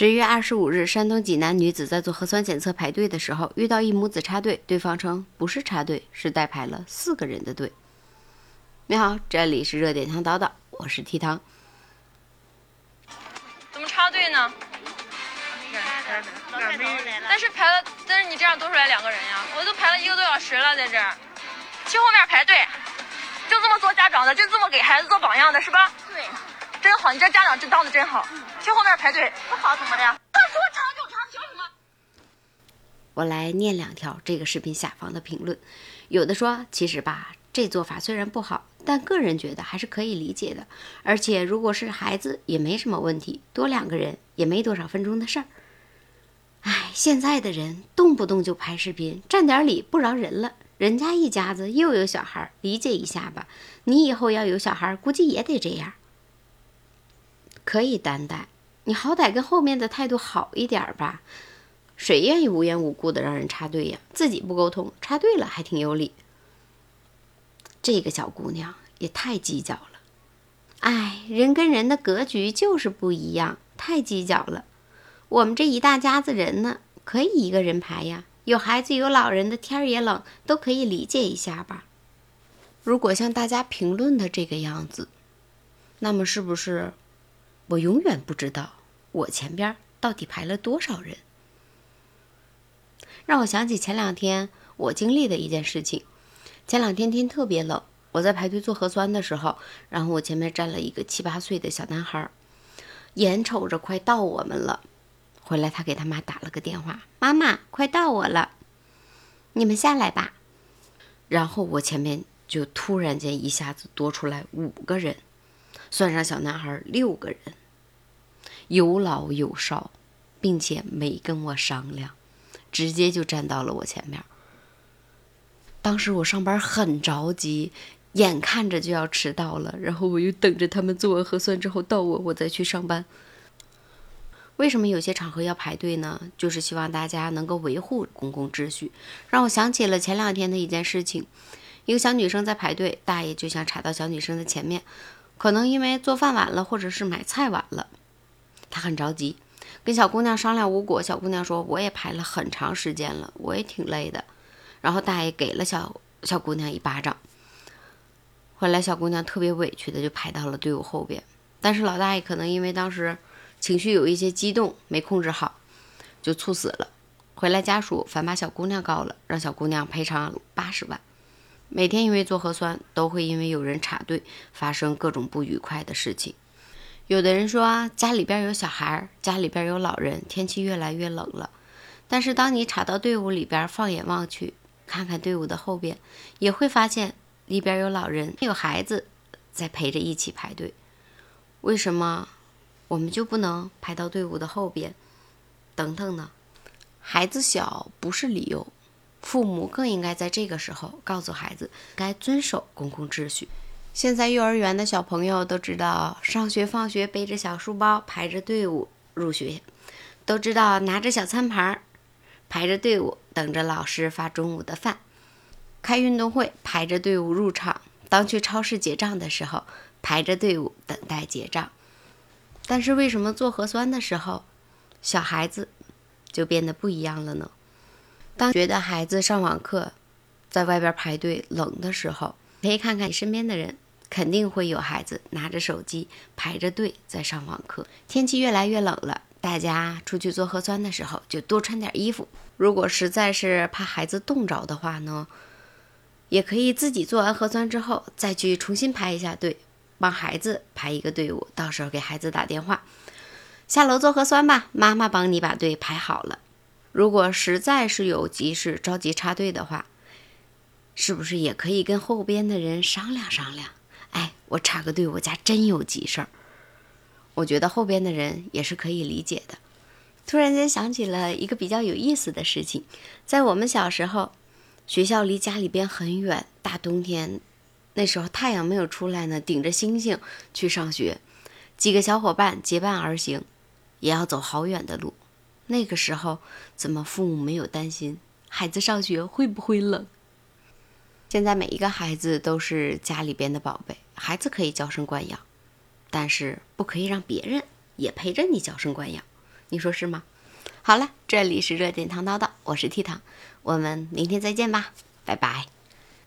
十月二十五日，山东济南女子在做核酸检测排队的时候，遇到一母子插队，对方称不是插队，是代排了四个人的队。你好，这里是热点糖叨叨，我是 T 糖。怎么插队呢？但是排了，但是你这样多出来两个人呀，我都排了一个多小时了，在这儿，去后面排队，就这么做家长的，就这么给孩子做榜样的，是吧？对，真好，你这家长真当的真好，去后面排队，不好怎么的？他说长就长，凭什么？我来念两条这个视频下方的评论，有的说，其实吧，这做法虽然不好，但个人觉得还是可以理解的，而且如果是孩子也没什么问题，多两个人也没多少分钟的事儿。哎，现在的人动不动就拍视频，占点理不饶人了。人家一家子又有小孩，理解一下吧。你以后要有小孩，估计也得这样。可以担待，你好歹跟后面的态度好一点吧。谁愿意无缘无故的让人插队呀？自己不沟通，插队了还挺有理。这个小姑娘也太计较了。哎，人跟人的格局就是不一样，太计较了。我们这一大家子人呢，可以一个人排呀。有孩子有老人的，天儿也冷，都可以理解一下吧。如果像大家评论的这个样子，那么是不是我永远不知道我前边到底排了多少人？让我想起前两天我经历的一件事情。前两天天特别冷，我在排队做核酸的时候，然后我前面站了一个七八岁的小男孩，眼瞅着快到我们了。回来，他给他妈打了个电话：“妈妈，快到我了，你们下来吧。”然后我前面就突然间一下子多出来五个人，算上小男孩六个人，有老有少，并且没跟我商量，直接就站到了我前面。当时我上班很着急，眼看着就要迟到了，然后我又等着他们做完核酸之后到我，我再去上班。为什么有些场合要排队呢？就是希望大家能够维护公共秩序。让我想起了前两天的一件事情：一个小女生在排队，大爷就想插到小女生的前面，可能因为做饭晚了，或者是买菜晚了，他很着急，跟小姑娘商量无果。小姑娘说：“我也排了很长时间了，我也挺累的。”然后大爷给了小小姑娘一巴掌。后来小姑娘特别委屈的就排到了队伍后边，但是老大爷可能因为当时。情绪有一些激动，没控制好，就猝死了。回来家属反把小姑娘告了，让小姑娘赔偿八十万。每天因为做核酸，都会因为有人插队发生各种不愉快的事情。有的人说家里边有小孩，家里边有老人，天气越来越冷了。但是当你插到队伍里边，放眼望去，看看队伍的后边，也会发现里边有老人、有孩子在陪着一起排队。为什么？我们就不能排到队伍的后边，等等呢？孩子小不是理由，父母更应该在这个时候告诉孩子该遵守公共秩序。现在幼儿园的小朋友都知道，上学放学背着小书包排着队伍入学，都知道拿着小餐盘排着队伍等着老师发中午的饭，开运动会排着队伍入场，当去超市结账的时候排着队伍等待结账。但是为什么做核酸的时候，小孩子就变得不一样了呢？当觉得孩子上网课，在外边排队冷的时候，可以看看你身边的人，肯定会有孩子拿着手机排着队在上网课。天气越来越冷了，大家出去做核酸的时候就多穿点衣服。如果实在是怕孩子冻着的话呢，也可以自己做完核酸之后再去重新排一下队。帮孩子排一个队伍，到时候给孩子打电话，下楼做核酸吧。妈妈帮你把队排好了。如果实在是有急事着急插队的话，是不是也可以跟后边的人商量商量？哎，我插个队，我家真有急事儿。我觉得后边的人也是可以理解的。突然间想起了一个比较有意思的事情，在我们小时候，学校离家里边很远，大冬天。那时候太阳没有出来呢，顶着星星去上学，几个小伙伴结伴而行，也要走好远的路。那个时候，怎么父母没有担心孩子上学会不会冷？现在每一个孩子都是家里边的宝贝，孩子可以娇生惯养，但是不可以让别人也陪着你娇生惯养。你说是吗？好了，这里是热点糖叨叨，我是 T 糖，我们明天再见吧，拜拜。